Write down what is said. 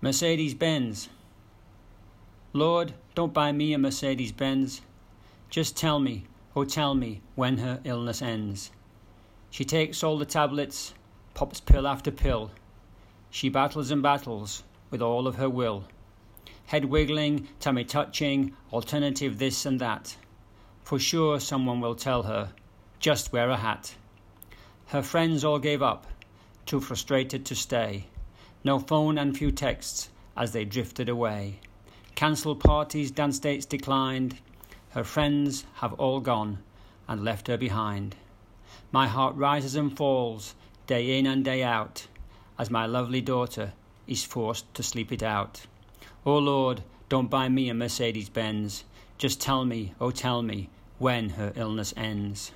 Mercedes Benz. Lord, don't buy me a Mercedes Benz. Just tell me, oh tell me, when her illness ends. She takes all the tablets, pops pill after pill. She battles and battles with all of her will. Head wiggling, tummy touching, alternative this and that. For sure someone will tell her, just wear a hat. Her friends all gave up, too frustrated to stay. No phone and few texts as they drifted away. Cancelled parties, dance dates declined. Her friends have all gone and left her behind. My heart rises and falls day in and day out as my lovely daughter is forced to sleep it out. Oh Lord, don't buy me a Mercedes Benz. Just tell me, oh tell me, when her illness ends.